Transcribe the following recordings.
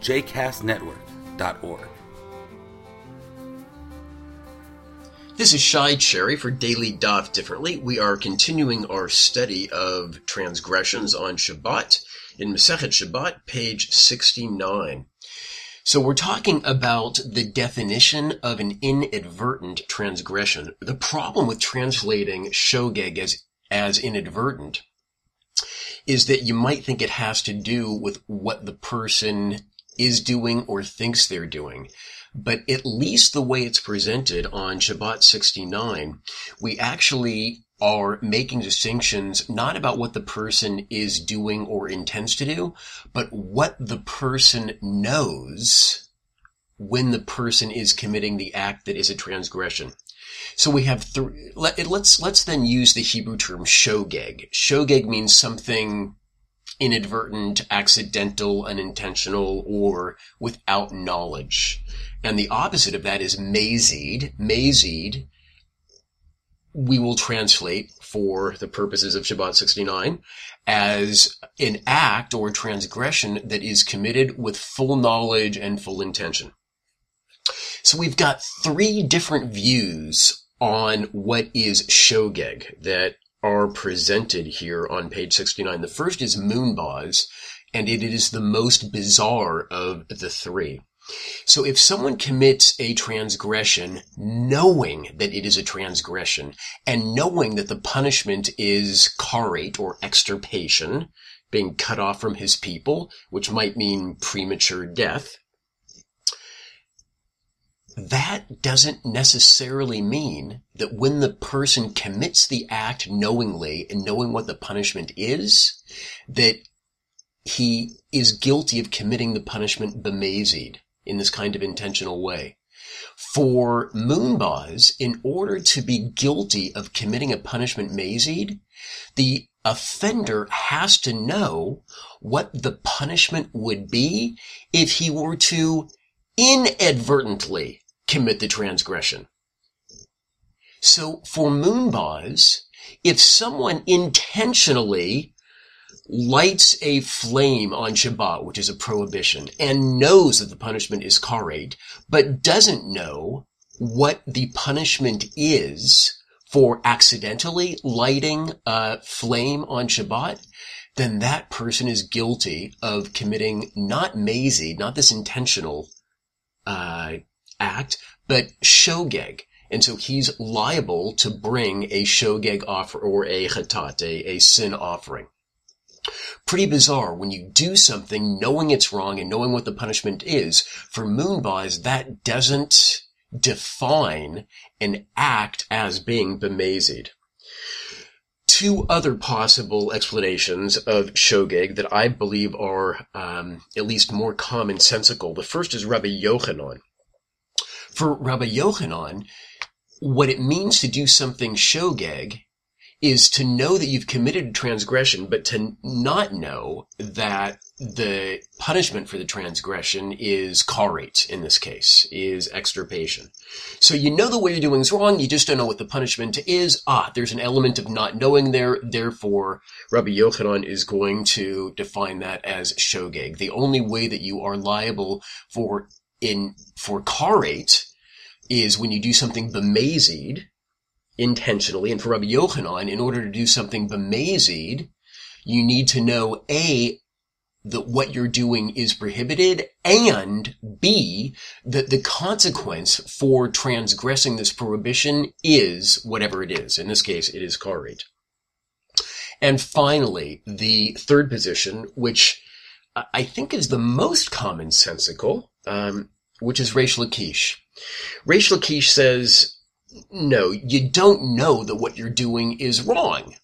jcastnetwork.org. This is Shai Cherry for Daily Daf Differently. We are continuing our study of transgressions on Shabbat in Masechet Shabbat, page 69. So we're talking about the definition of an inadvertent transgression. The problem with translating shogeg as, as inadvertent is that you might think it has to do with what the person is doing or thinks they're doing. But at least the way it's presented on Shabbat 69, we actually are making distinctions not about what the person is doing or intends to do, but what the person knows when the person is committing the act that is a transgression. So we have three, let, us let's then use the Hebrew term shogeg. Shogeg means something inadvertent, accidental, unintentional, or without knowledge. And the opposite of that is mazid. Mazid, we will translate for the purposes of Shabbat 69 as an act or transgression that is committed with full knowledge and full intention. So we've got three different views on what is shogeg that are presented here on page 69. The first is Moonbaz, and it is the most bizarre of the three. So if someone commits a transgression knowing that it is a transgression and knowing that the punishment is karet or extirpation, being cut off from his people, which might mean premature death, that doesn't necessarily mean that when the person commits the act knowingly and knowing what the punishment is, that he is guilty of committing the punishment bemazed in this kind of intentional way. For Moonbaz, in order to be guilty of committing a punishment mazed, the offender has to know what the punishment would be if he were to inadvertently commit the transgression. So for Moonbaz, if someone intentionally lights a flame on Shabbat, which is a prohibition, and knows that the punishment is karet, but doesn't know what the punishment is for accidentally lighting a flame on Shabbat, then that person is guilty of committing not mazy, not this intentional uh, act, but shogeg. And so he's liable to bring a shogeg offer or a chatat, a, a sin offering. Pretty bizarre when you do something knowing it's wrong and knowing what the punishment is. For Moonbaz, that doesn't define an act as being bemazed. Two other possible explanations of shogeg that I believe are um, at least more commonsensical. The first is Rabbi Yochanan. For Rabbi Yochanan, what it means to do something shogeg is to know that you've committed a transgression, but to not know that the punishment for the transgression is karet in this case, is extirpation. So you know the way you're doing is wrong, you just don't know what the punishment is. Ah, there's an element of not knowing there, therefore Rabbi Yochanan is going to define that as shogeg. The only way that you are liable for in, for karet is when you do something bemazed, intentionally. And for Rabbi Yochanan, in order to do something bemazed, you need to know A, that what you're doing is prohibited, and B, that the consequence for transgressing this prohibition is whatever it is. In this case, it is karet. And finally, the third position, which I think is the most commonsensical, um, which is Reish Lakish. Reish Lakish says no, you don't know that what you're doing is wrong.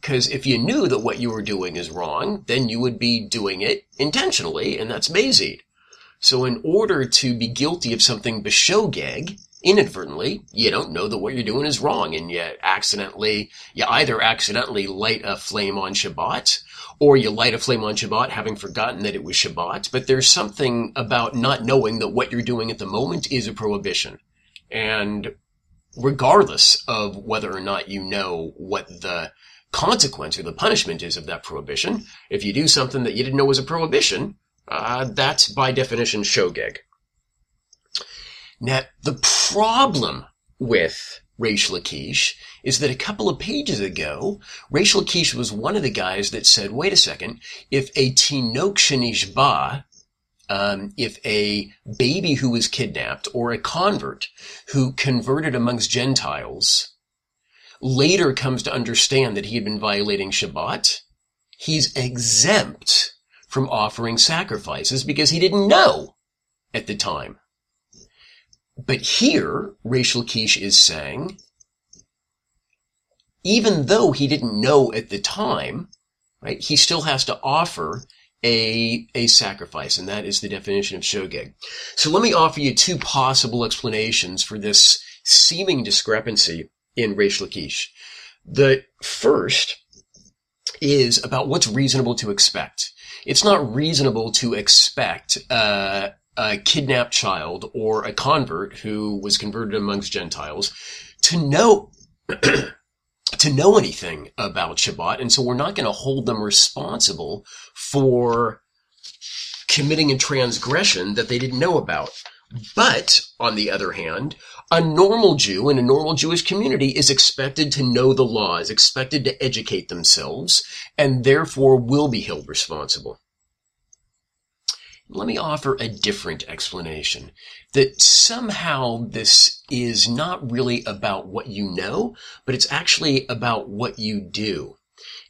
Because if you knew that what you were doing is wrong, then you would be doing it intentionally, and that's mazid. So in order to be guilty of something b'shogeg, inadvertently, you don't know that what you're doing is wrong and you accidentally, you either accidentally light a flame on Shabbat or you light a flame on Shabbat having forgotten that it was Shabbat. But there's something about not knowing that what you're doing at the moment is a prohibition. And regardless of whether or not you know what the consequence or the punishment is of that prohibition, if you do something that you didn't know was a prohibition, uh, that's by definition shogeg. Now, the problem with Reish Lakish is that a couple of pages ago, Reish Lakish was one of the guys that said, wait a second, if a tinok shenishba, um, if a baby who was kidnapped or a convert who converted amongst Gentiles later comes to understand that he had been violating Shabbat, he's exempt from offering sacrifices because he didn't know at the time. But here, Reish Lakish is saying, even though he didn't know at the time, right, he still has to offer a, a sacrifice, and that is the definition of shogeg. So let me offer you two possible explanations for this seeming discrepancy in Reish Lakish. The first is about what's reasonable to expect. It's not reasonable to expect uh, a kidnapped child or a convert who was converted amongst Gentiles to know to know anything about Shabbat, and so we're not going to hold them responsible for committing a transgression that they didn't know about. But, on the other hand, a normal Jew in a normal Jewish community is expected to know the law, is expected to educate themselves, and therefore will be held responsible. Let me offer a different explanation that somehow this is not really about what you know, but it's actually about what you do.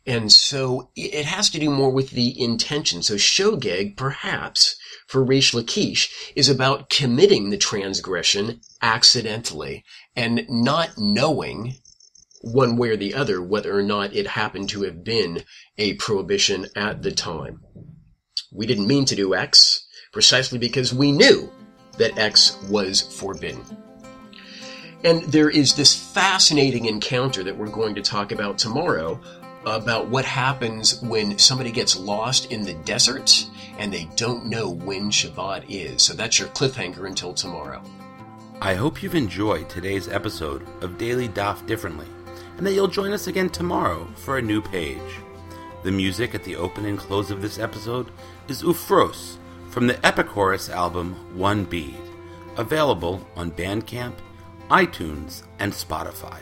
And so it has to do more with the intention. So shogeg, perhaps, for Reish Lakish, is about committing the transgression accidentally and not knowing one way or the other whether or not it happened to have been a prohibition at the time. We didn't mean to do X precisely because we knew that X was forbidden. And there is this fascinating encounter that we're going to talk about tomorrow about what happens when somebody gets lost in the desert and they don't know when Shabbat is. So that's your cliffhanger until tomorrow. I hope you've enjoyed today's episode of Daily Daf Differently, and that you'll join us again tomorrow for a new page. The music at the open and close of this episode is Ufros from the Epichorus album One Bead, available on Bandcamp, iTunes, and Spotify.